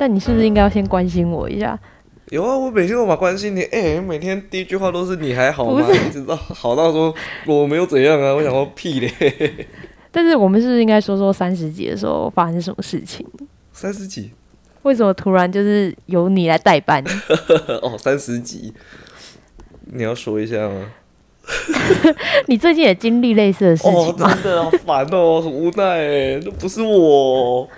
但你是不是应该要先关心我一下？有啊，我每天都蛮关心你，哎、每天第一句话都是你还好吗？不一直到好到说我没有怎样啊，我想说屁嘞，但是我们是不是应该说说三十几的时候发生什么事情？三十几为什么突然就是由你来代班？哦，三十几，你要说一下吗？你最近也经历类似的事哦，情吗？真的好烦哦，很无奈哎，那不是我，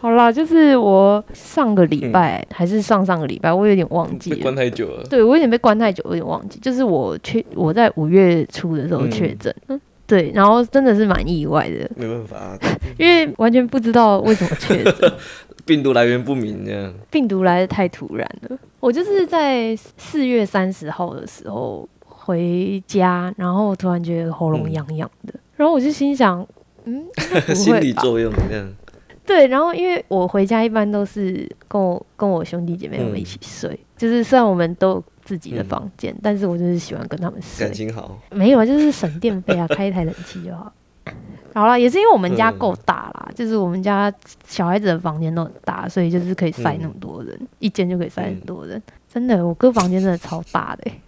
好啦，就是我上个礼拜、还是上上个礼拜，我有点忘记关。太久了。对我有点被关太久，有点忘记。就是我确我在五月初的时候嗯确诊，嗯，对，然后真的是蛮意外的，没办法、啊，因为完全不知道为什么确诊，病毒来源不明这样。病毒来的太突然了。我就是在四月三十号的时候回家，然后突然觉得喉咙嗯痒痒的，然后我就心想，嗯，心？理作用这样。对，然后因为我回家一般都是跟我跟我兄弟姐妹我们一起睡，就是虽然我们都自己的嗯房间，但是我就是喜欢跟他们睡感。情好，没有啊，就是省电费啊，开一台冷气就好。好了，也是因为我们家够大啦，就是我们家小孩子的房间都很大，所以就是可以塞那么多人，一间就可以塞很多人。真的，我哥房间真的超大的、欸。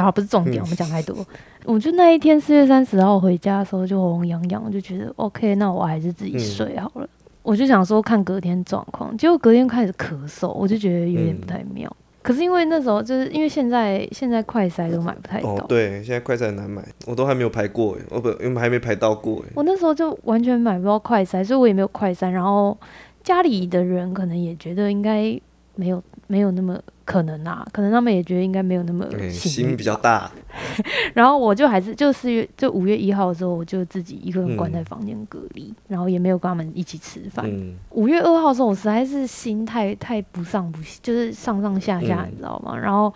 好，不是重点，嗯我们讲太多。我就那一天四月三十号回家的时候就喉咙痒痒，我就觉得 OK，那我还是自己睡好了。我就想说看隔天状况，结果隔天开始咳嗽，我就觉得有点不太妙。可是因为那时候就是因为现在现在快筛都买不太到，哦，对，现在快餐很难买，我都还没有排过哎，我不，因为还没排到过哎。我那时候就完全买不到快筛，所以我也没有快筛。然后家里的人可能也觉得应该没有没有那么可能啊，可能他们也觉得应该没有那么哎，幸运。心比较大，然后我就还是就四月就五月一号的时候，我就自己一个人关在嗯房间隔离，然后也没有跟他们一起吃饭。嗯，五月二号的时候，我实在是心太太不上不下，就是上上下下，嗯。你知道吗？然后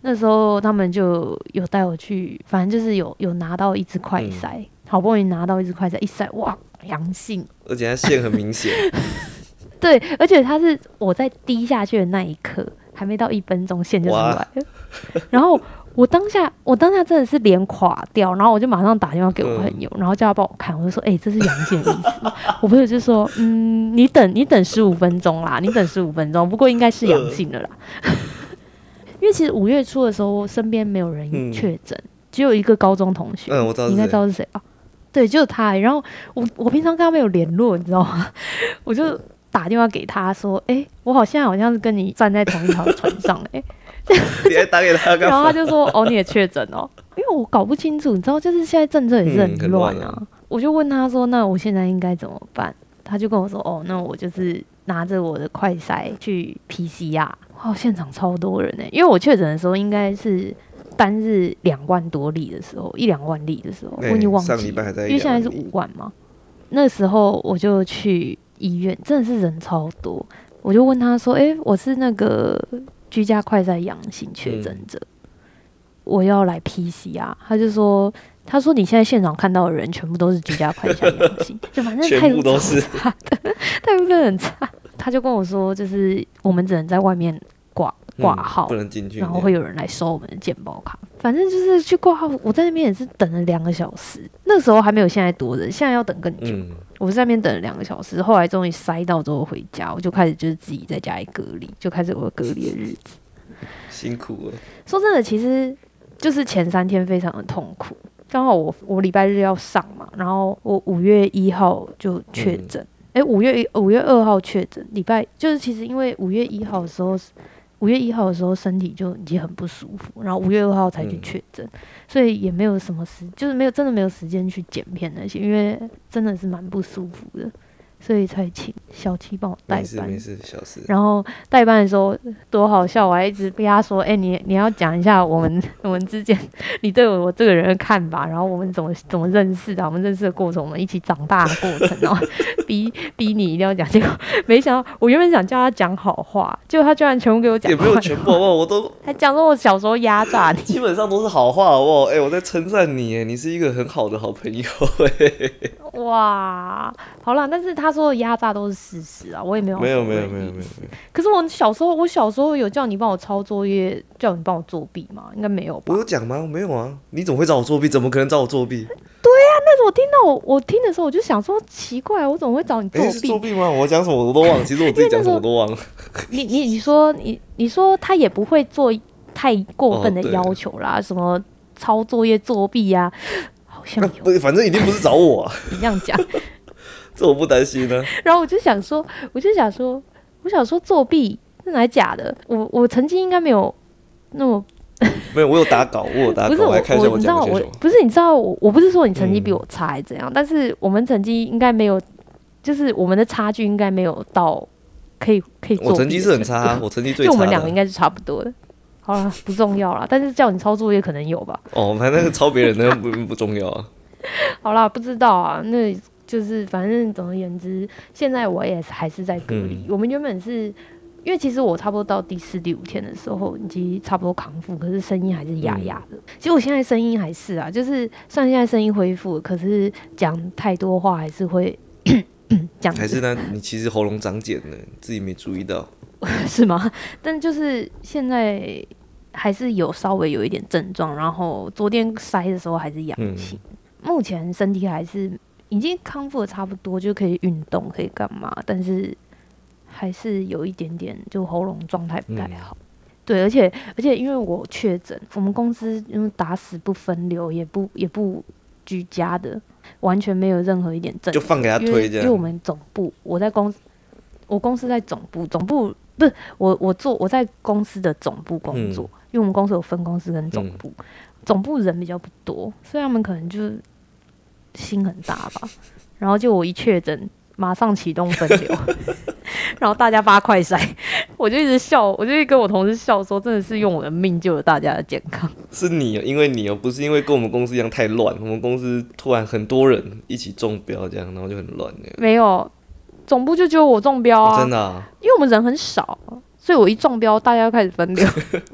那时候他们就有带我去，反正就是有有拿到一支快嗯。筛，好不容易拿到一支快筛，一筛哇阳性，而且它线很明显，对，而且它是我在滴下去的那一刻，还没到一分钟线就出来了，然后。我当下，我当下真的是脸垮掉，然后我就马上打电话给我朋友，然后叫他帮我看，我就说，哎、这是阳性的意思。我朋友就说，嗯，你等，你等十五分钟啦，你等十五分钟，不过应该是阳性的啦。因为其实五月初的时候，身边没有人嗯确诊，只有一个高中同学，嗯，我知道你应该知道是谁啊？对，就是他。然后我我平常跟他没有联络，你知道吗？我就打电话给他说：“哎、我好像好像是跟你站在同一条船上哎、你还打给他干然后他？就说：“哦，你也确诊哦。”因为我搞不清楚，你知道，就是现在政策也是嗯很乱啊。我就问他说：“那我现在应该怎么办？”他就跟我说：“哦，那我就是拿着我的快筛去 PCR。”哇，现场超多人呢、因为我确诊的时候应该是单日两万多例的时候，一两万例的时候，我已经忘记了，上礼拜还在因为现在是五万嘛。那时候我就去医院，真的是人超多。我就问他说：“诶，我是那个居家快筛阳性确诊者，我要来 PCR。”他就说：“他说你现在现场看到的人全部都是居家快筛阳性，就反正态全度部都差的，态度真的很差。”他就跟我说：“就是我们只能在外面挂号，不能进去，然后会有人来收我们的健保卡。反正就是去挂号，我在那边也是等了两个小时。那时候还没有现在多人，现在要等更久。嗯，我在那边等了两个小时，后来终于塞到之后回家，我就开始就是自己在家里隔离，就开始我的隔离的日子。辛苦了，说真的，其实就是前三天非常的痛苦。刚好我我礼拜日要上嘛，然后我五月一号就确诊，诶，五月一五月二号确诊，礼拜就是其实因为五月一号的时候，五月一号的时候身体就已经很不舒服，然后五月二号才去嗯。确诊，所以也没有什么时，就是没有真的没有时间去剪片那些，因为真的是蛮不舒服的，所以才请小七帮我代班没事没。事，小事。然后代班的时候多好笑，我还一直被他说：“哎、你你要讲一下我们 我们之间你对我我这个人的看法，然后我们怎么怎么认识的，我们认识的过程，我们一起长大的过程，然后 逼逼你一定要讲。结果没想到，我原本想叫他讲好话，结果他居然全部给我讲也没有全部好不好？我都 还讲说我小时候压榨你。基本上都是好话好不好？哎、我在称赞你，哎，你是一个很好的好朋友，哎，哇，好啦，但是他说的压榨都是事实啊，我也没有没有没有没有没有可是我小时候，我小时候有叫你帮我抄作业，叫你帮我作弊吗？应该没有吧我？有讲吗？没有啊，你怎么会找我作弊？怎么可能找我作弊？对啊那是我听到我我听的时候，我就想说奇怪，我怎么会找你作弊是作弊？吗？我讲什么我都忘了，其实我自己讲什么我都忘了。你你你说你你说他也不会做太过分的要求啦，什么抄作业作弊呀、好像有反正一定不是找我啊，你这样讲。这我不担心呢、然后我就想说，我就想说，我想说作弊那哪还假的？我我成绩应该没有那么 没有，我有打稿，我有打稿，不是我你知道我。不是你知道我我不是说你成绩比嗯我差还怎样，但是我们成绩应该没有，就是我们的差距应该没有到可以可以。我成绩是很差啊，我成绩最差的。就我们两个应该是差不多的。好了，不重要了，但是叫你抄作业可能有吧。哦，反正那个抄别人的不不重要啊。好啦，不知道啊，那就是反正总而言之，现在我也是还是在隔离。嗯我们原本是因为其实我差不多到第四、第五天的时候，已经差不多康复，可是声音还是哑哑的。其实我现在声音还是啊，就是虽然现在声音恢复了，可是讲太多话还是会 讲还是呢，你其实喉咙长茧了，自己没注意到。是吗？但就是现在还是有稍微有一点症状，然后昨天塞的时候还是阳性，目前身体还是已经康复的差不多，就可以运动，可以干嘛，但是还是有一点点就喉咙状态不太好。对，而且而且因为我确诊，我们公司因为打死不分流，也不也不居家的，完全没有任何一点症就放给他推这样。因为我们总部，我在公司，我公司在总部，总部不是我我做我在公司的总部工作，嗯。因为我们公司有分公司跟总部，总部人比较不多，所以他们可能就是心很大吧。然后就我一确诊，马上启动分流，然后大家发快筛，我就一直笑，我就一直跟我同事笑说，真的是用我的命救了大家的健康。是你哦，因为你哦，不是因为跟我们公司一样太乱，我们公司突然很多人一起中标，这样然后就很乱。没有，总部就只有我中标啊，哦真的啊，因为我们人很少，所以我一中标，大家就开始分流。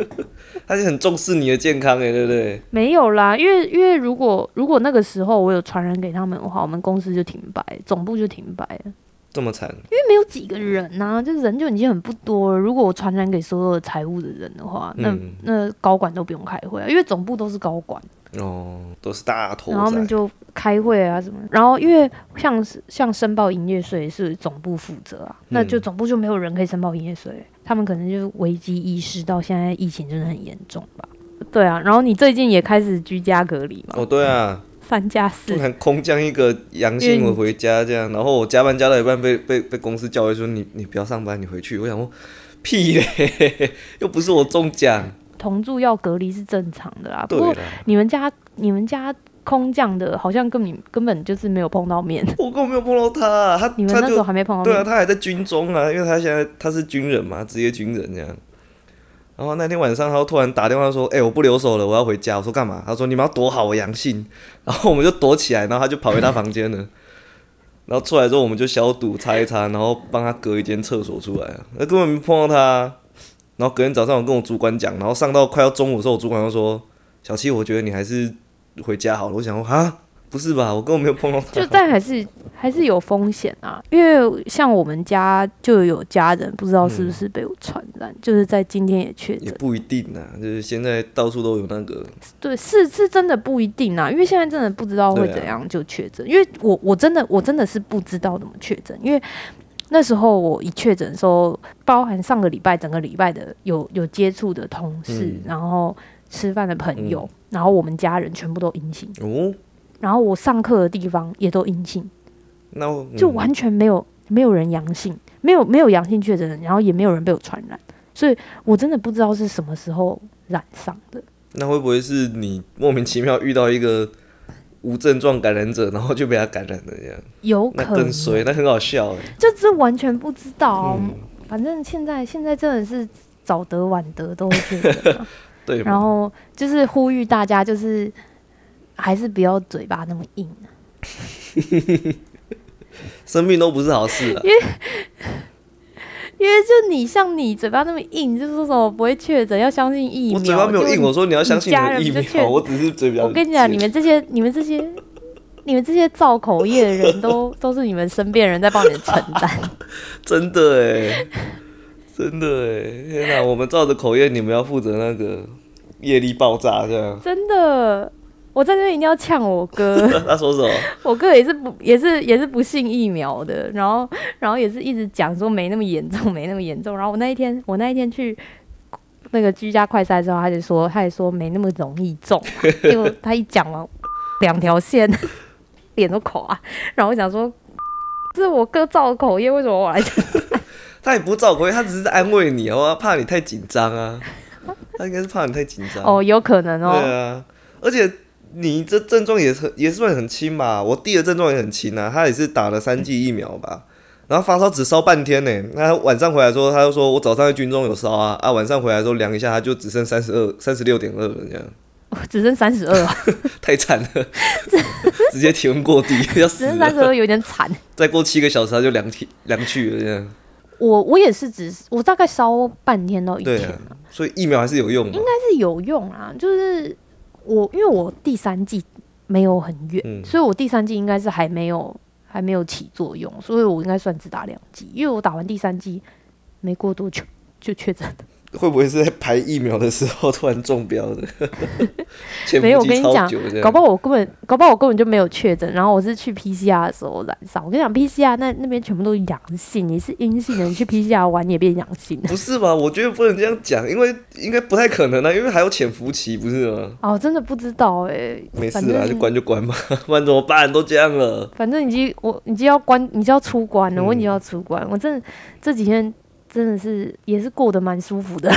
他就很重视你的健康哎，对不对？没有啦，因为因为如果如果那个时候我有传染给他们的话，我们公司就停摆，总部就停摆了，这么惨，因为没有几个人呐、就人就已经很不多了。如果我传染给所有的财务的人的话，那、嗯那高管都不用开会啊，因为总部都是高管，哦，都是大头然后他们。就开会啊什么。然后因为像是像申报营业税是总部负责啊，那就嗯总部就没有人可以申报营业税，他们可能就是危机意识到现在疫情真的很严重吧。对啊，然后你最近也开始居家隔离嘛？哦，对啊，三加四突，然空降一个阳性，我回家这样，然后我加班加到一半被被被公司叫回说你你不要上班，你回去。我想说屁嘞，又不是我中奖。同住要隔离是正常的啦。不过，你们家你们家空降的，好像根本根本就是没有碰到面，我根本没有碰到他、啊，他 你们那时候还没碰到对啊，他还在军中啊，因为他现在他是军人嘛，职业军人这样。然后那天晚上，他突然打电话说：“哎、我不留守了，我要回家。”我说：“干嘛？”他说：“你们要躲好，我阳性。”然后我们就躲起来，然后他就跑回他房间了。然后出来之后，我们就消毒擦一擦，然后帮他隔一间厕所出来啊。那根本没碰到他啊。然后隔天早上我跟我主管讲，然后上到快要中午的时候，我主管就说：“小七，我觉得你还是回家好了。”我想说：“啊，不是吧？我根本没有碰到他。”就但还是还是有风险啊，因为像我们家就有家人不知道是不是被我传染，就是在今天也确诊。也不一定啊，就是现在到处都有那个，对，是是真的不一定啊，因为现在真的不知道会怎样就确诊，因为我我真的我真的是不知道怎么确诊，因为那时候我一确诊的时候，包含上个礼拜整个礼拜的有有接触的同事，嗯。然后吃饭的朋友，然后我们家人全部都阴性，哦，然后我上课的地方也都阴性，那我嗯。就完全没有没有人阳性，没有没有阳性确诊，然后也没有人被我传染，所以我真的不知道是什么时候染上的。那会不会是你莫名其妙遇到一个无症状感染者，然后就被他感染了这样？有可能，更衰，那很好笑哎。就这完全不知道反正现在现在真的是早得晚得都会确诊啊对，然后就是呼吁大家，就是还是不要嘴巴那么硬啊、生病都不是好事啊。因为就你像你嘴巴那么硬，就是说什么不会确诊，要相信疫苗。我嘴巴没有硬，我说你要相信你家人就确苗，我只是嘴比较。我跟你讲，你们这些、你们这些、你们这些造口业的人都 都是你们身边人在帮你们承担。真的哎，真的哎，天哪！我们造的口业，你们要负责那个业力爆炸这样。真的，我在这边一定要呛我哥，他说什么？我哥也是不也是也是不信疫苗的，然后然后也是一直讲说没那么严重，没那么严重。然后我那一天我那一天去那个居家快筛之后，他就说他也说没那么容易中，结果他一讲完两条线，脸都垮。然后我想说，这是我哥造的口业，为什么我来讲？他也不造口业，他只是在安慰你哦，怕你太紧张啊。他应该是怕你太紧张哦，有可能哦。对啊，而且你这症状也很也算很轻吧？我弟的症状也很轻啊，他也是打了三剂疫苗吧，然后发烧只烧半天呢。那晚上回来说，他就说我早上在军中有烧啊啊，晚上回来之后量一下，他就只剩三十二、三十六点二了这样。只剩三十二，太惨了，直接体温过低 要死。只剩三十二有点惨，再过七个小时他就凉体凉去了这样。我我也是，只我大概烧半天到一天啊，所以疫苗还是有用，应该是有用啊。就是我因为我第三季没有很远，所以我第三季应该是还没有还没有起作用，所以我应该算只打两季，因为我打完第三季没过多久就确诊了。会不会是在排疫苗的时候突然中标的？没有，我跟你讲，搞不好我根本，搞不好我根本就没有确诊。然后我是去 PCR 的时候染上。我跟你讲，PCR 那那边全部都是阳性，你是阴性的，你去 PCR 玩你也变阳性。不是吧？我觉得不能这样讲，因为应该不太可能啊，因为还有潜伏期，不是吗？哦，真的不知道哎。没事啦，就关就关吧，不然怎么办？都这样了。反正已经我，已经要关，你就要出关了。我已经要出关，我真的这几天。真的是也是过得蛮舒服的，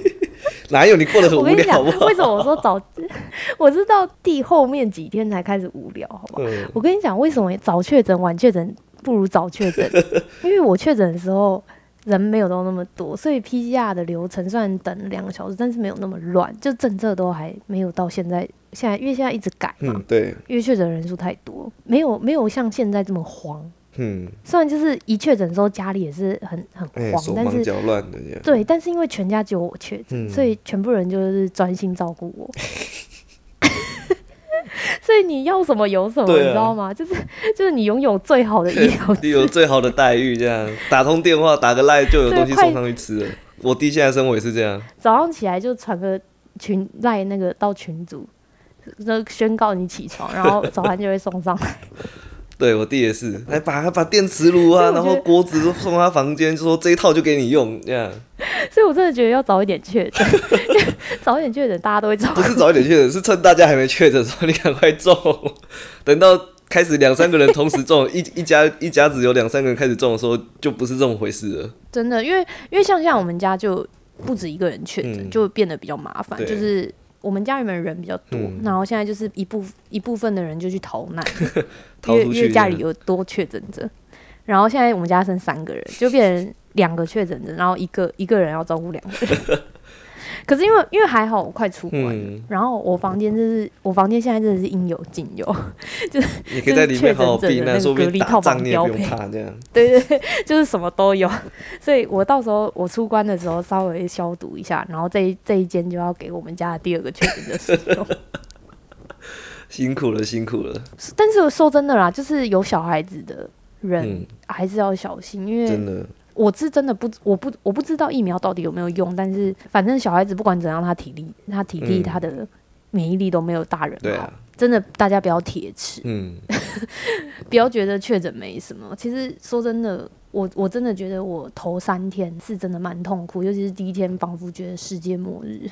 哪有你过得很无聊？为什么我说早？我是到第后面几天才开始无聊，好不好？我跟你讲，为什么早确诊晚确诊不如早确诊？因为我确诊的时候人没有到那么多，所以 PCR 的流程虽然等两个小时，但是没有那么乱，就政策都还没有到现在。现在因为现在一直改嘛，对，因为确诊人数太多，没有没有像现在这么慌。嗯，虽然就是一确诊之后家里也是很很慌，但是对，但是因为全家只有我确诊，所以全部人就是专心照顾我。所以你要什么有什么，你知道吗？就是就是你拥有最好的医疗，你有最好的待遇，这样打通电话打个赖就有东西送上去吃了。我弟现在生活也是这样，早上起来就传个群赖那个到群组，就宣告你起床，然后早餐就会送上来。对我弟也是，来把把电磁炉啊，然后锅子都送他房间，就说这一套就给你用这样。所以我真的觉得要早一点确诊，早一点确诊，大家都会早。不是早一点确诊，是趁大家还没确诊，的时候你赶快中，等到开始两三个人同时中，一一家一家子有两三个人开始中的时候，就不是这么回事了。真的，因为因为像像我们家就不止一个人确诊，就变得比较麻烦，就是。我们家里面人比较多，然后现在就是一部一部分的人就去逃难，因为因为家里有多确诊者，然后现在我们家剩三个人，就变成两个确诊者，然后一个一个人要照顾两个人。可是因为因为还好我快出关，然后我房间就是我房间现在真的是应有尽有，就是你可以在里面好好避难，说隔离套房标配这样。对 对对，就是什么都有，所以我到时候我出关的时候稍微消毒一下，然后这这一间就要给我们家的第二个确诊的使用。辛苦了，辛苦了。但是说真的啦，就是有小孩子的人还是要小心，因为真的。我是真的不，我不我不知道疫苗到底有没有用，但是反正小孩子不管怎样，他体力、他体力、他的免疫力都没有大人好。真的，大家不要铁齿，嗯，不要觉得确诊没什么。其实说真的。我我真的觉得我头三天是真的蛮痛苦，尤其是第一天，仿佛觉得世界末日。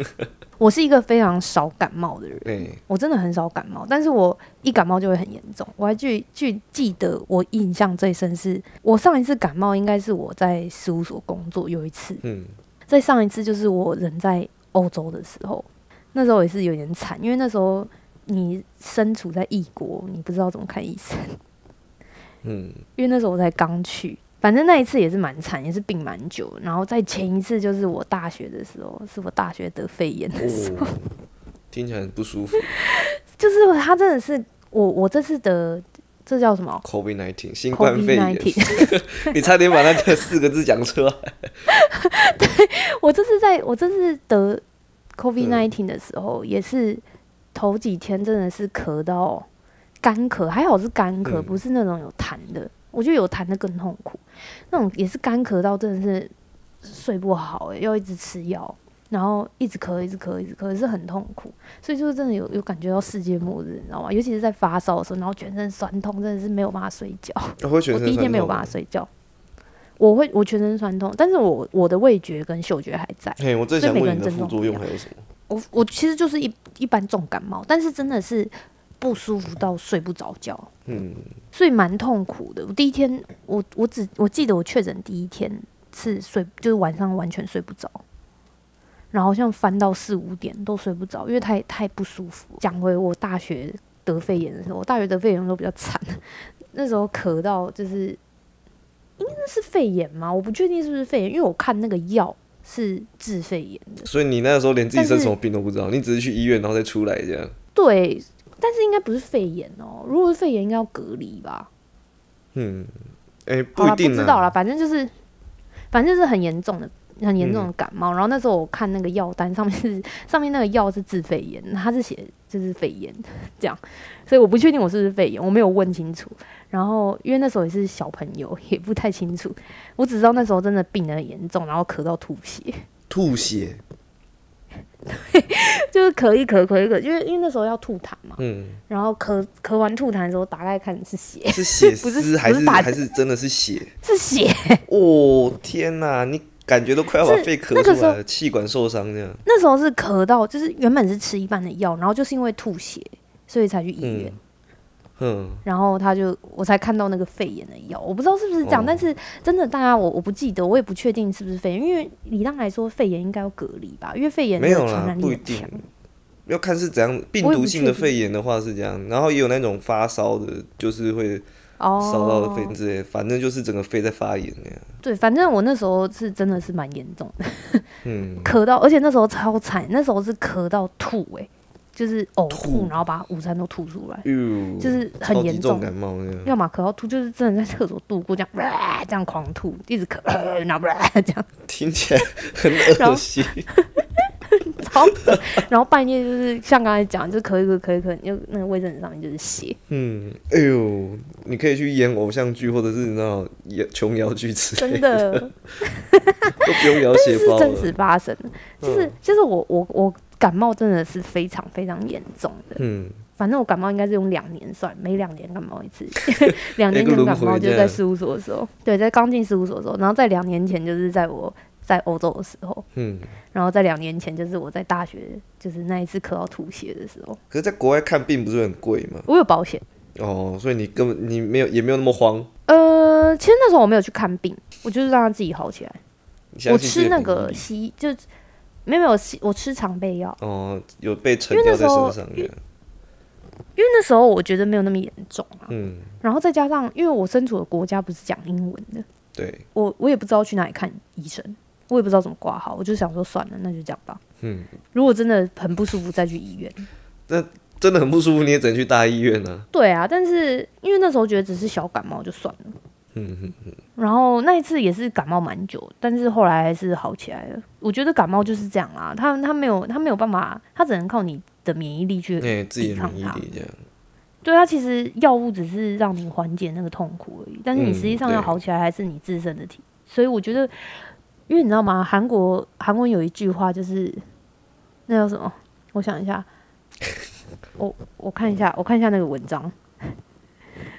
我是一个非常少感冒的人，我真的很少感冒，但是我一感冒就会很严重。我还记记记得我印象最深是，我上一次感冒应该是我在事务所工作有一次，嗯，在上一次就是我人在欧洲的时候，那时候也是有点惨，因为那时候你身处在异国，你不知道怎么看医生。嗯，因为那时候我才刚去，反正那一次也是蛮惨，也是病蛮久。然后在前一次就是我大学的时候，是我大学得肺炎的时候，听起来很不舒服。就是他真的是我，我这次得这叫什么？COVID nineteen 新冠肺炎。你差点把那个四个字讲出来。对我这次在我这次得 COVID nineteen 的时候，也是头几天真的是咳到。干咳还好是干咳，不是那种有痰的。我觉得有痰的更痛苦，那种也是干咳到真的是睡不好，哎，要一直吃药，然后一直咳，一直咳，一直咳，是很痛苦，所以就是真的有有感觉到世界末日，你知道吗？尤其是在发烧的时候，然后全身酸痛，真的是没有办法睡觉。会全我第一天没有办法睡觉，我会我全身酸痛，但是我我的味觉跟嗅觉还在。嘿，我最所以想问你的每个人副作用还有什么？我我其实就是一一般重感冒，但是真的是不舒服到睡不着觉，嗯，所以蛮痛苦的。我第一天，我我只我记得我确诊第一天是睡，就是晚上完全睡不着，然后好像翻到四五点都睡不着，因为太太不舒服。讲回我大学得肺炎的时候，我大学得肺炎的时候比较惨，那时候咳到就是，应该是肺炎吗？我不确定是不是肺炎，因为我看那个药是治肺炎的。所以你那个时候连自己是生什么病都不知道，你只是去医院然后再出来这样。对，但是应该不是肺炎哦。如果是肺炎，应该要隔离吧？嗯，哎、不不一定啊。知道啦，反正就是，反正就是很严重的、很严重的感冒。然后那时候我看那个药单上面是 上面那个药是治肺炎，它是写就是肺炎 这样，所以我不确定我是不是肺炎，我没有问清楚。然后因为那时候也是小朋友，也不太清楚，我只知道那时候真的病得很严重，然后咳到吐血，吐血，就是咳一咳咳一咳，因为因为那时候要吐痰嘛，嗯，然后咳咳完吐痰的时候打开看是血，是血 丝还是是还是真的是血？是血。哦，天哪，你感觉都快要把肺咳出来了，气管受伤这样。那时候是咳到，就是原本是吃一半的药，然后就是因为吐血，所以才去医院。嗯，然后他就我才看到那个肺炎的药，我不知道是不是这样，哦但是真的大家我我不记得，我也不确定是不是肺炎，因为理当来说肺炎应该要隔离吧，因为肺炎没有啦不一定。要看是怎样，病毒性的肺炎的话是这样，然后也有那种发烧的，就是会哦，烧到的肺之类的，反正就是整个肺在发炎那样。对，反正我那时候是真的是蛮严重的，嗯，咳到，而且那时候超惨，那时候是咳到吐、欸，就是呕吐，吐然后把午餐都吐出来，哟，就是很严重。重感冒那样。要么咳到吐，就是真的在厕所度过这样，呃 这样狂吐，一直咳，呃然后 这样听起来很恶心。超恶，然后半夜就是像刚才讲，就是咳一咳咳一咳，就那个卫生纸上面就是血，嗯，哎呦，你可以去演偶像剧，或者是你知道琼瑶剧之类真的都不用描写包是真实。发生的，就是就是我我我感冒真的是非常非常严重的，嗯，反正我感冒应该是用两年算，每两年感冒一次。两年前感冒就在事务所的时候，对，在刚进事务所的时候，然后在两年前就是在我在欧洲的时候，嗯，然后在两年前就是我在大学就是那一次咳到吐血的时候，可是在国外看病不是很贵吗？我有保险。哦，所以你根本你没有也没有那么慌。呃，其实那时候我没有去看病，我就是让他自己好起来。我吃那个西就没有没有，我吃常备药，哦，有被沉因为掉在那时候。因为那时候我觉得没有那么严重啊。嗯，然后再加上，因为我身处的国家不是讲英文的，对，我我也不知道去哪里看医生，我也不知道怎么挂号，我就想说算了，那就这样吧。嗯，如果真的很不舒服，再去医院。那真的很不舒服，你也只能去大医院啊。对啊，但是因为那时候觉得只是小感冒就算了。嗯嗯嗯，然后那一次也是感冒蛮久，但是后来还是好起来了。我觉得感冒就是这样啊，他他没有他没有办法，他只能靠你的免疫力去对、自己的抵抗它免疫力这样。对它其实药物只是让你缓解那个痛苦而已，但是你嗯实际上要好起来还是你自身的体。所以我觉得，因为你知道吗？韩国韩文有一句话就是那叫什么？我想一下，我我看一下，我看一下那个文章。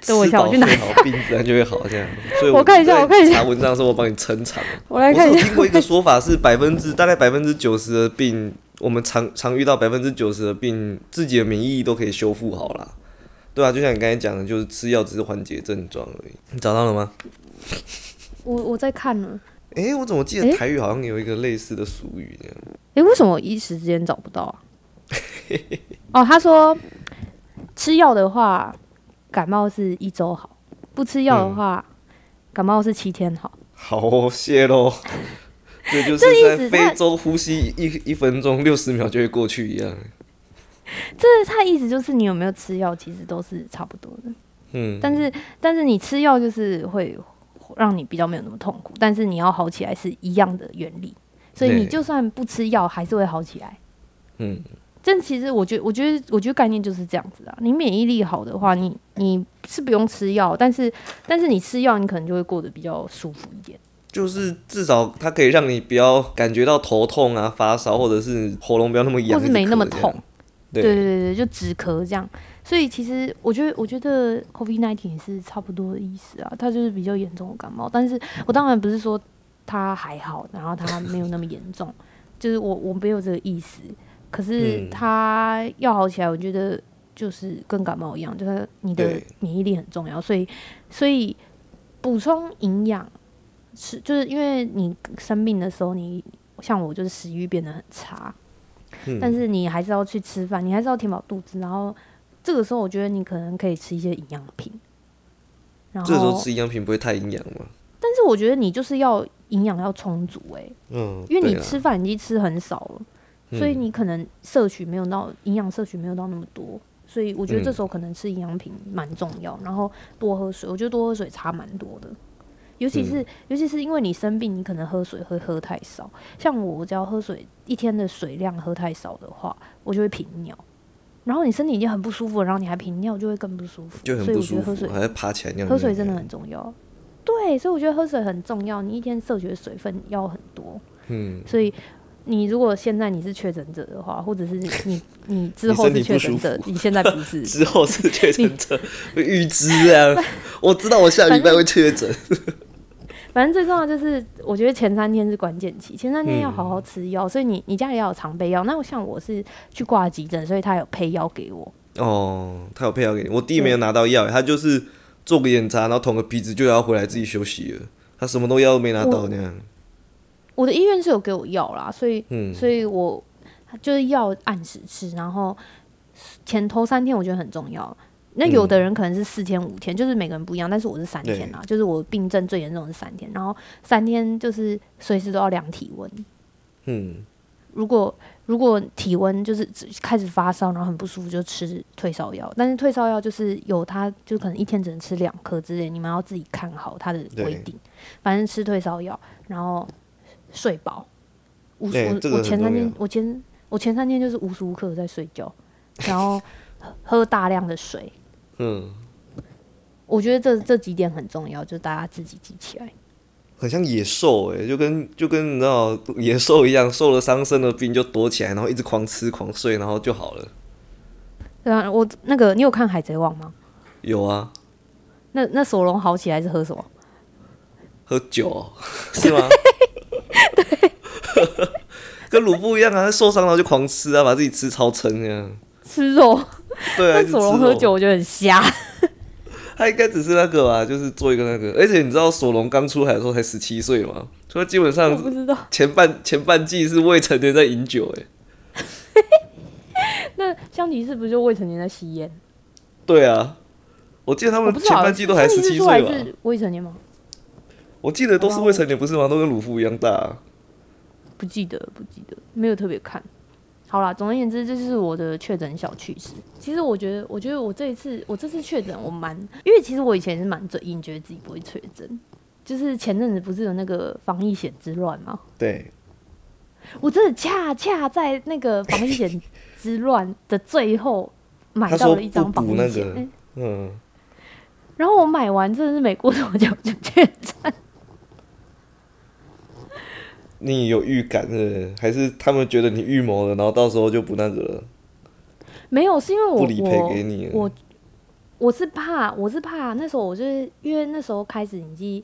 等我一下我去拿睡好，病自然就会好这样。所以我看一下我看一下查文章的时候，我帮你撑场。我来看一下，听过一个说法是百分之大概百分之九十的病，我们常常遇到百分之九十的病，自己的免疫力都可以修复好了。对啊，就像你刚才讲的，就是吃药只是缓解症状而已。你找到了吗？我我在看呢。诶，我怎么记得台语好像有一个类似的俗语这样？诶，为什么我一时之间找不到啊？哦，他说吃药的话，感冒是一周好；不吃药的话，感冒是七天好。好，谢喽。这就是意在思他非洲呼吸一一分钟六十秒就会过去一样。这他意思就是你有没有吃药，其实都是差不多的。嗯，但是但是你吃药就是会让你比较没有那么痛苦，但是你要好起来是一样的原理，所以你就算不吃药还是会好起来。嗯，但其实我觉得，我觉得，我觉得概念就是这样子啊。你免疫力好的话，你你是不用吃药，但是但是你吃药，你可能就会过得比较舒服一点。就是至少它可以让你不要感觉到头痛啊、发烧，或者是喉咙不要那么痒，或是没那么痛。对对对对，就止咳这样。所以其实我觉得，我觉得 COVID nineteen 也是差不多的意思啊，它就是比较严重的感冒。但是我当然不是说它还好，然后它没有那么严重，就是我我没有这个意思。可是嗯它要好起来，我觉得就是跟感冒一样，就是你的免疫力很重要。所以所以补充营养是就是因为你生病的时候，你像我就是食欲变得很差，嗯但是你还是要去吃饭，你还是要填饱肚子。然后这个时候，我觉得你可能可以吃一些营养品。然这时候，吃营养品不会太营养吗？但是我觉得你就是要营养要充足哎、嗯，因为你吃饭已经吃很少了，所以嗯你可能摄取没有到营养摄取没有到那么多。所以我觉得这嗯时候可能吃营养品蛮重要，然后多喝水，我觉得多喝水差蛮多的。尤其嗯是、尤其是因为你生病，你可能喝水会喝太少。像我，只要喝水一天的水量喝太少的话，我就会频尿。然后你身体已经很不舒服了，然后你还频尿，就会更不舒服。所以就很不舒服，我觉得喝水还要爬起来尿。喝水真的很重要。对，所以我觉得喝水很重要，你一天摄取的水分要很多。嗯，所以你如果现在你是确诊者的话，或者是你你之后是确诊者，你现在不是，之后是确诊者，预知这样，我知道我下礼拜会确诊。反正最重要就是，我觉得前三天是关键期，前三天要嗯好好吃药，所以你你家里要有常备药。那像我是去挂急诊，所以他有配药给我。哦，他有配药给你，我弟没有拿到药，他就是做个检查，然后捅个鼻子就要回来自己休息了，他什么都药都没拿到那样。我的医院是有给我药啦，所以嗯，所以我就是要按时吃，然后前头三天我觉得很重要。那有的人可能是四天五天，就是每个人不一样，但是我是三天啦，就是我病症最严重的是三天，然后三天就是随时都要量体温。嗯，如果如果体温就是只开始发烧，然后很不舒服，就吃退烧药。但是退烧药就是有它，就可能一天只能吃两颗之类，你们要自己看好它的规定。反正吃退烧药，然后睡饱。无我我前三天我前我前三天就是无时无刻在睡觉，然后喝大量的水。嗯，我觉得这这几点很重要，就大家自己记起来。很像野兽哎、就跟就跟你知道野兽一样，受了伤生了病就躲起来，然后一直狂吃狂睡，然后就好了。对啊，我那个你有看《海贼王》吗？有啊，那那索隆好起来是喝什么？喝酒哦、是吗？对，跟鲁布一样啊，他受伤了就狂吃啊，把自己吃超撑那样。吃肉。对啊，索隆喝酒，我觉得很瞎。他应该只是那个吧，就是做一个那个，而且你知道索隆刚出海的时候才十七岁嘛，所以基本上不知道。前半前半季是未成年在饮酒、欸，那香吉士不就未成年在吸烟？对啊，我记得他们前半季都还十七岁吧，是未成年吗？我记得都是未成年不是吗？都跟鲁夫一样大啊、不记得，不记得，没有特别看。好啦，总而言之，这就是我的确诊小趣事。其实我觉得，我觉得我这一次，我这次确诊，我蛮，因为其实我以前是蛮嘴硬，觉得自己不会确诊。就是前阵子不是有那个防疫险之乱吗？对，我真的恰恰在那个防疫险之乱的最后买到了一张防疫险，嗯，然后我买完真的是没过多久就确诊。你有预感是是？还是他们觉得你预谋了，然后到时候就不那个了，没有，是因为我不理赔我给你了？我我是怕，我是怕那时候我就是因为那时候开始已经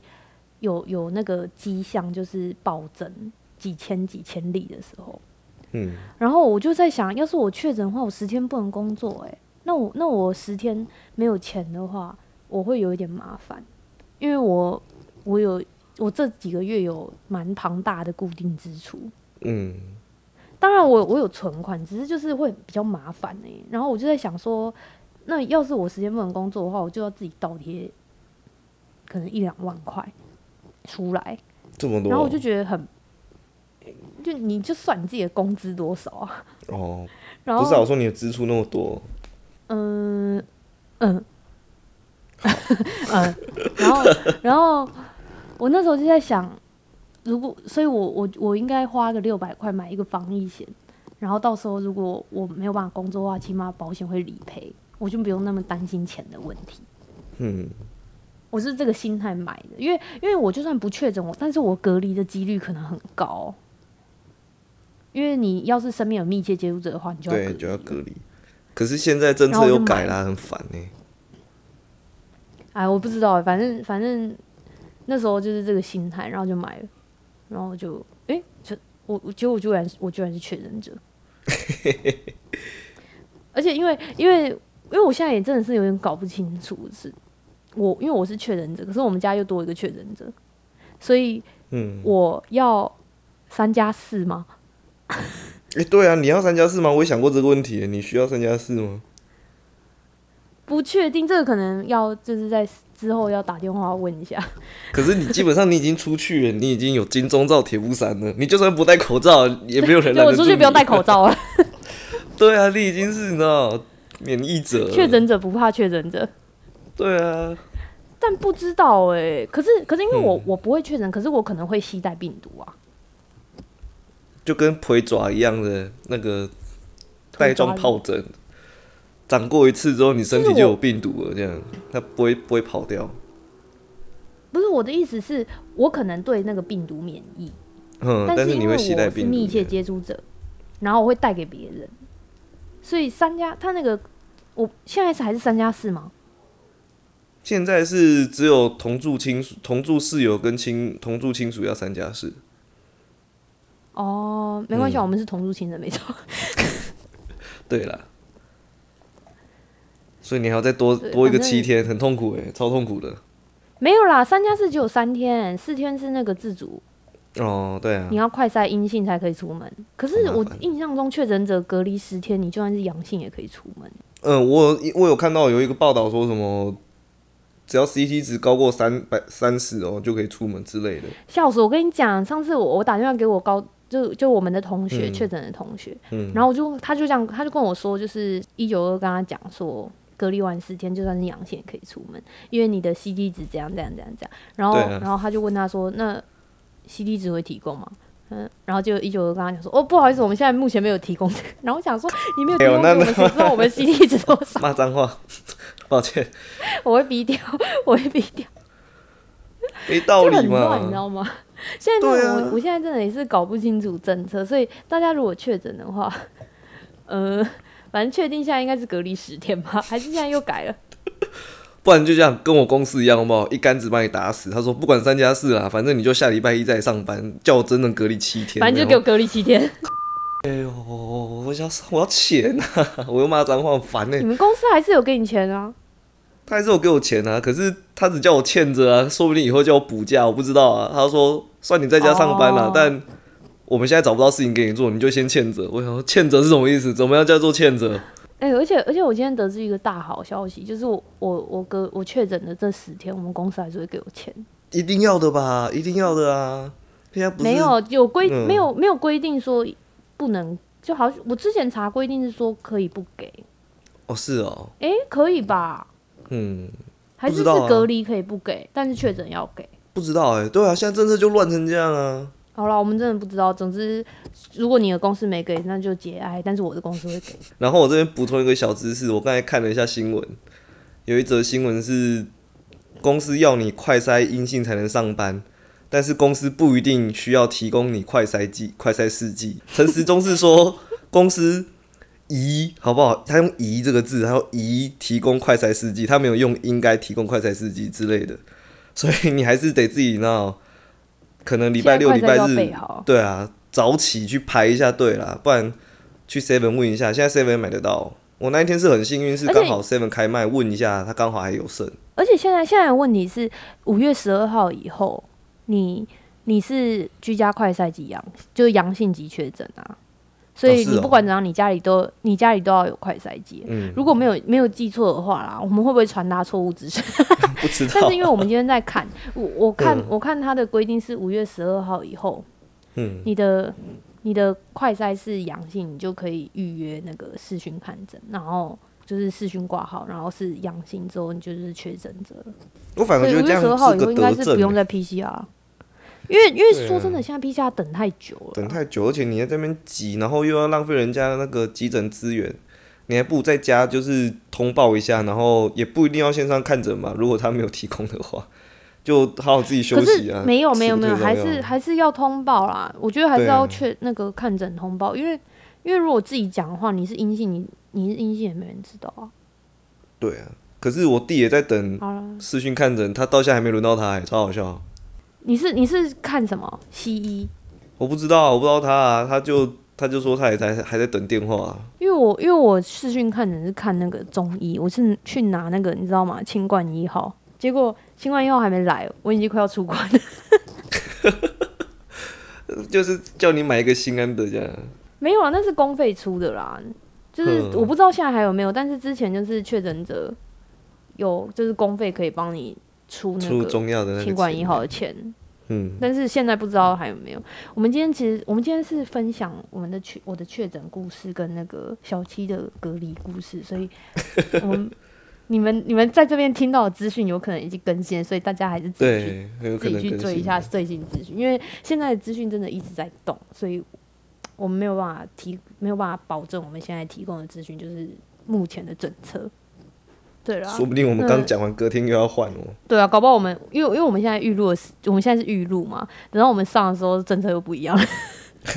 有有那个迹象，就是暴增几千几千例的时候，嗯，然后我就在想，要是我确诊的话，我十天不能工作、欸，那我那我十天没有钱的话，我会有一点麻烦，因为我我有我这几个月有蛮庞大的固定支出，嗯，当然我我有存款，只是就是会比较麻烦哎、然后我就在想说，那要是我时间不能工作的话，我就要自己倒贴，可能一两万块出来，这么多，然后我就觉得很，就你就算你自己的工资多少啊，哦，然后不是啊，我说你的支出那么多，嗯嗯。嗯，然后然后我那时候就在想，如果所以我我我应该花个六百块买一个防疫险，然后到时候如果我没有办法工作的话，起码保险会理赔，我就不用那么担心钱的问题。嗯，我是这个心态买的，因为因为我就算不确诊，我但是我隔离的几率可能很高，因为你要是身边有密切接触者的话，你就要对就要隔离。可是现在政策又改了，很烦呢。哎，我不知道，反正反正那时候就是这个心态，然后就买了，然后就哎，就我我结果我居然我居然是确诊者，而且因为因为因为我现在也真的是有点搞不清楚是。我因为我是确诊者，可是我们家又多一个确诊者，所以，嗯，我要三加四吗？哎，对啊，你要三加四吗？我也想过这个问题，你需要三加四吗？不确定，这个可能要就是在之后要打电话问一下。可是你基本上你已经出去了，你已经有金钟罩铁布衫了，你就算不戴口罩，也没有人。我出去不用戴口罩了。对啊，你已经是你知道免疫者，确诊者不怕确诊者。对啊，但不知道哎，可是可是因为我我不会确诊，可是我可能会携带病毒啊，就跟腿爪一样的那个带状疱疹，长过一次之后，你身体就有病毒了，这样它不会不会跑掉。不是我的意思是，我可能对那个病毒免疫，嗯，但是你会携带病毒，密切接触者，然后我会带给别人，所以三加他那个，我现在是还是三加四吗？现在是只有同住亲属、同住室友跟亲同住亲属要三加四。哦，没关系，我们是同住亲人，没错。对了，所以你还要再多多一个七天，很痛苦哎，超痛苦的。没有啦，三加四只有三天，四天是那个自主。哦，对啊。你要快筛阴性才可以出门。可是我印象中确诊者隔离十天，你就算是阳性也可以出门。嗯，我我有看到有一个报道说什么。只要 CT 值高过三百三十哦，就可以出门之类的。笑死！我跟你讲，上次我我打电话给我高就就我们的同学确诊的同学，嗯，然后我就他就这样他就跟我说，就是一九二跟他讲说，隔离完四天就算是阳性也可以出门，因为你的 C D 值怎样怎样怎样怎样。然后然后他就问他说，那 C D 值会提供吗？嗯，然后就一九二跟他讲说，哦，不好意思，我们现在目前没有提供。然后我想说，你没有提供，我们谁知道我们 C D 值多少？骂脏话。抱歉，我会逼掉，我会逼掉，没道理嘛，你知道吗？现在我我现在真的也是搞不清楚政策，所以大家如果确诊的话，呃，反正确定现在应该是隔离十天吧，还是现在又改了？不然就这样跟我公司一样，好不好？一竿子把你打死。他说不管三加四啦，反正你就下礼拜一再上班，叫我真的隔离七天，反正就给我隔离七天。哎呦，我要我要钱啊！我又骂脏话，烦呢。你们公司还是有给你钱啊？他还是有给我钱啊，可是他只叫我欠着啊，说不定以后叫我补假，我不知道啊。他说算你在家上班了，但我们现在找不到事情给你做，你就先欠着。我想说欠着是什么意思？怎么样叫做欠着？哎，而且而且我今天得知一个大好消息，就是我我我哥我确诊的这十天，我们公司还是会给我钱。一定要的吧？一定要的啊！现在不没有有规没有没有规定说不能，就好我之前查规定是说可以不给。哦，是哦。哎，可以吧？嗯，还是是隔离可以不给，但是确诊要给。不知道哎，对啊，现在政策就乱成这样啊。好了，我们真的不知道。总之，如果你的公司没给，那就节哀。但是我的公司会给。然后我这边补充一个小知识，我刚才看了一下新闻，有一则新闻是公司要你快筛阴性才能上班，但是公司不一定需要提供你快筛剂、快筛试剂。陈时中是说公司。宜好不好？他用“宜”这个字，他说“宜提供快筛试剂”，他没有用“应该提供快筛试剂”之类的，所以你还是得自己闹，可能礼拜六、礼拜日，对啊，早起去排一下队啦，不然去 Seven 问一下，现在 Seven 买得到。我那一天是很幸运，是刚好 Seven 开卖，问一下，他刚好还有剩。而且现在现在的问题是，五月十二号以后，你你是居家快筛即阳，就是阳性级确诊啊。所以你不管怎样，你家里都你家里都要有快筛机。嗯，如果没有没有记错的话啦，我们会不会传达错误资讯？不知道。但是因为我们今天在看，我我看我看他的规定是五月十二号以后，嗯，你的你的快筛是阳性，你就可以预约那个视讯看诊，然后就是视讯挂号，然后是阳性之后你就是确诊者了。我反而觉得这样应该是不用再 PCR。因为因为说真的，现在 PCR 等太久了，等太久，而且你在这边挤，然后又要浪费人家那个急诊资源，你还不如在家就是通报一下，然后也不一定要线上看诊嘛。如果他没有提供的话，就好好自己休息啊。没有没有没有，还是还是要通报啦。我觉得还是要确那个看诊通报，因为因为如果自己讲的话，你是阴性，你你是阴性也没人知道啊。对啊。可是我弟也在等视讯看诊，他到现在还没轮到他、欸，超好笑。你是你是看什么西医？我不知道，我不知道他啊，他就他就说他也在还在等电话啊、因为我因为我视讯看诊是看那个中医，我是去拿那个你知道吗？清冠一号，结果清冠一号还没来，我已经快要出关了。就是叫你买一个心安的这样。没有啊，那是公费出的啦。就是嗯我不知道现在还有没有，但是之前就是确诊者有就是公费可以帮你出那出个中药的那个清冠一钱号的钱，嗯，但是现在不知道还有没有。我们今天其实我们今天是分享我们的确我的确诊故事跟那个小七的隔离故事，所以我们 你们你们在这边听到的资讯有可能已经更新，所以大家还是自己自己去追一下最新资讯，因为现在的资讯真的一直在动，所以我们没有办法提，没有办法保证我们现在提供的资讯就是目前的政策。对啦，说不定我们刚讲完，隔天又要换哦。对啊，搞不好我们因为因为我们现在预录我们现在是预录嘛，等到我们上的时候政策又不一样。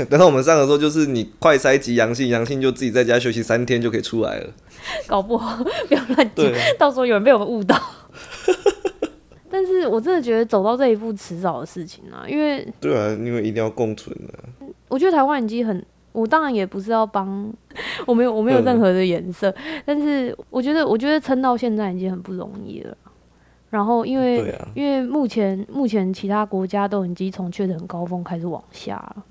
等到我们上的时候，就是你快筛及阳性，阳性就自己在家休息三天就可以出来了。搞不好不要乱讲对，到时候有人被我们误导。但是我真的觉得走到这一步迟早的事情啊，因为对啊，因为一定要共存的、我觉得台湾已经很，我当然也不是要帮，我没有我没有任何的颜色，但是我觉得我觉得撑到现在已经很不容易了。然后因为、啊，因为目前目前其他国家都已经从确诊高峰开始往下了，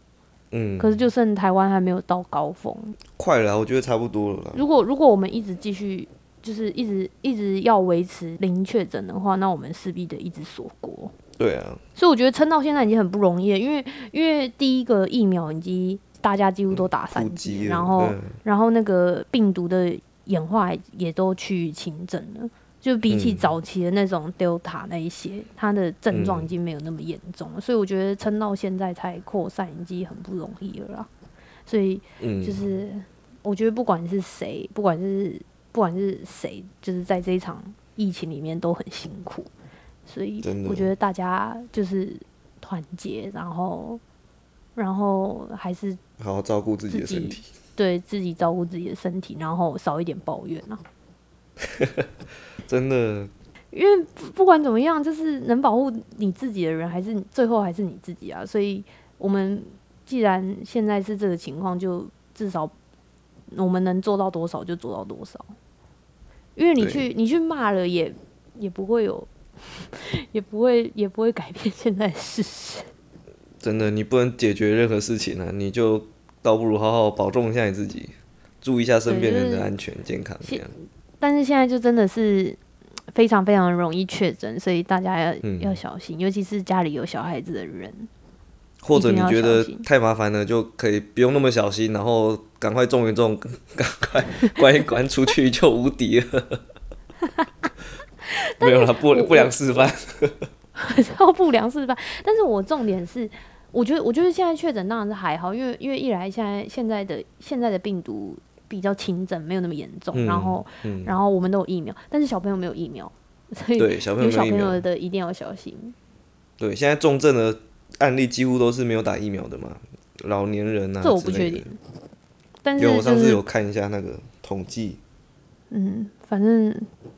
嗯，可是就剩台湾还没有到高峰。快了啊，我觉得差不多了啦。如果如果我们一直继续，就是一直一直要维持零确诊的话，那我们势必得一直锁国。对啊，所以我觉得撑到现在已经很不容易了，因为因为第一个疫苗已经大家几乎都打三普剂，然后嗯。然后那个病毒的演化也都趋于轻症了。就比起嗯。早期的那种 Delta 那一些，它的症状嗯已经没有那么严重了，所以我觉得撑到现在才扩散已经很不容易了啦。所以嗯，就是我觉得不管是谁，不管是不管是谁，就是在这一场疫情里面都很辛苦，所以我觉得大家就是团结，然后然后还是好好照顾自己的身体。对自己照顾自己的身体，然后少一点抱怨啊。真的，因为不不管怎么样，就是能保护你自己的人，还是最后还是你自己啊。所以，我们既然现在是这个情况，就至少我们能做到多少就做到多少。因为你去你去骂了也也不会有，也不会也不会改变现在的事实。真的，你不能解决任何事情啊，你就倒不如好好保重一下你自己，注意一下身边人的安全健康，这样。但是现在就真的是非常非常容易确诊，所以大家要、嗯要小心，尤其是家里有小孩子的人。或者你觉得太麻烦了，就可以不用那么小心，然后赶快种一种，赶快关一关出去 就无敌了。没有了，不我不良示范。超不良示范。但是我重点是，我觉得我觉得现在确诊当然是还好，因为因为一来现在现在的现在的病毒比较轻症，没有那么严重，嗯然后嗯，然后我们都有疫苗，但是小朋友没有疫苗，所以对，小朋有小朋友没有疫苗友的一定要小心。对，现在重症的案例几乎都是没有打疫苗的嘛，老年人啊，这我不确定。但是有，我就是上次有看一下那个统计，嗯，反正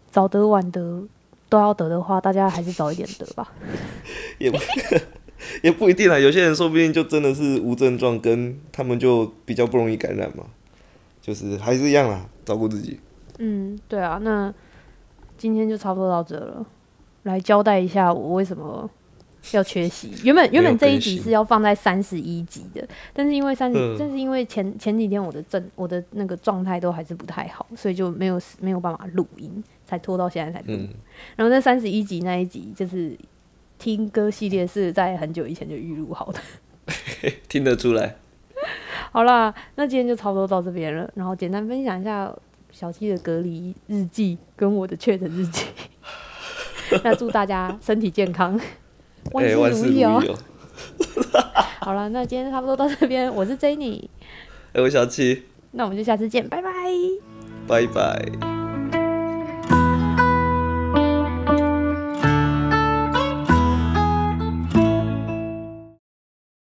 早得晚得都要得的话，大家还是早一点得吧。也不 也不一定啊，有些人说不定就真的是无症状，跟他们就比较不容易感染嘛，就是还是一样啦，照顾自己。嗯，对啊，那今天就差不多到这了，来交代一下我为什么要缺席。原本原本这一集是要放在三十一集的，但是因为三十、嗯但是因为前前几天我的症我的那个状态都还是不太好，所以就没有没有办法录音，才拖到现在才录。嗯，然后在三十一集那一集就是听歌系列是在很久以前就预录好的。听得出来。好啦，那今天就差不多到这边了。然后简单分享一下小七的隔离日记跟我的确诊日记。那祝大家身体健康，万哎、事如意。哦！好了，那今天差不多到这边，我是 Jenny，哎、我小七。那我们就下次见，拜拜。拜拜。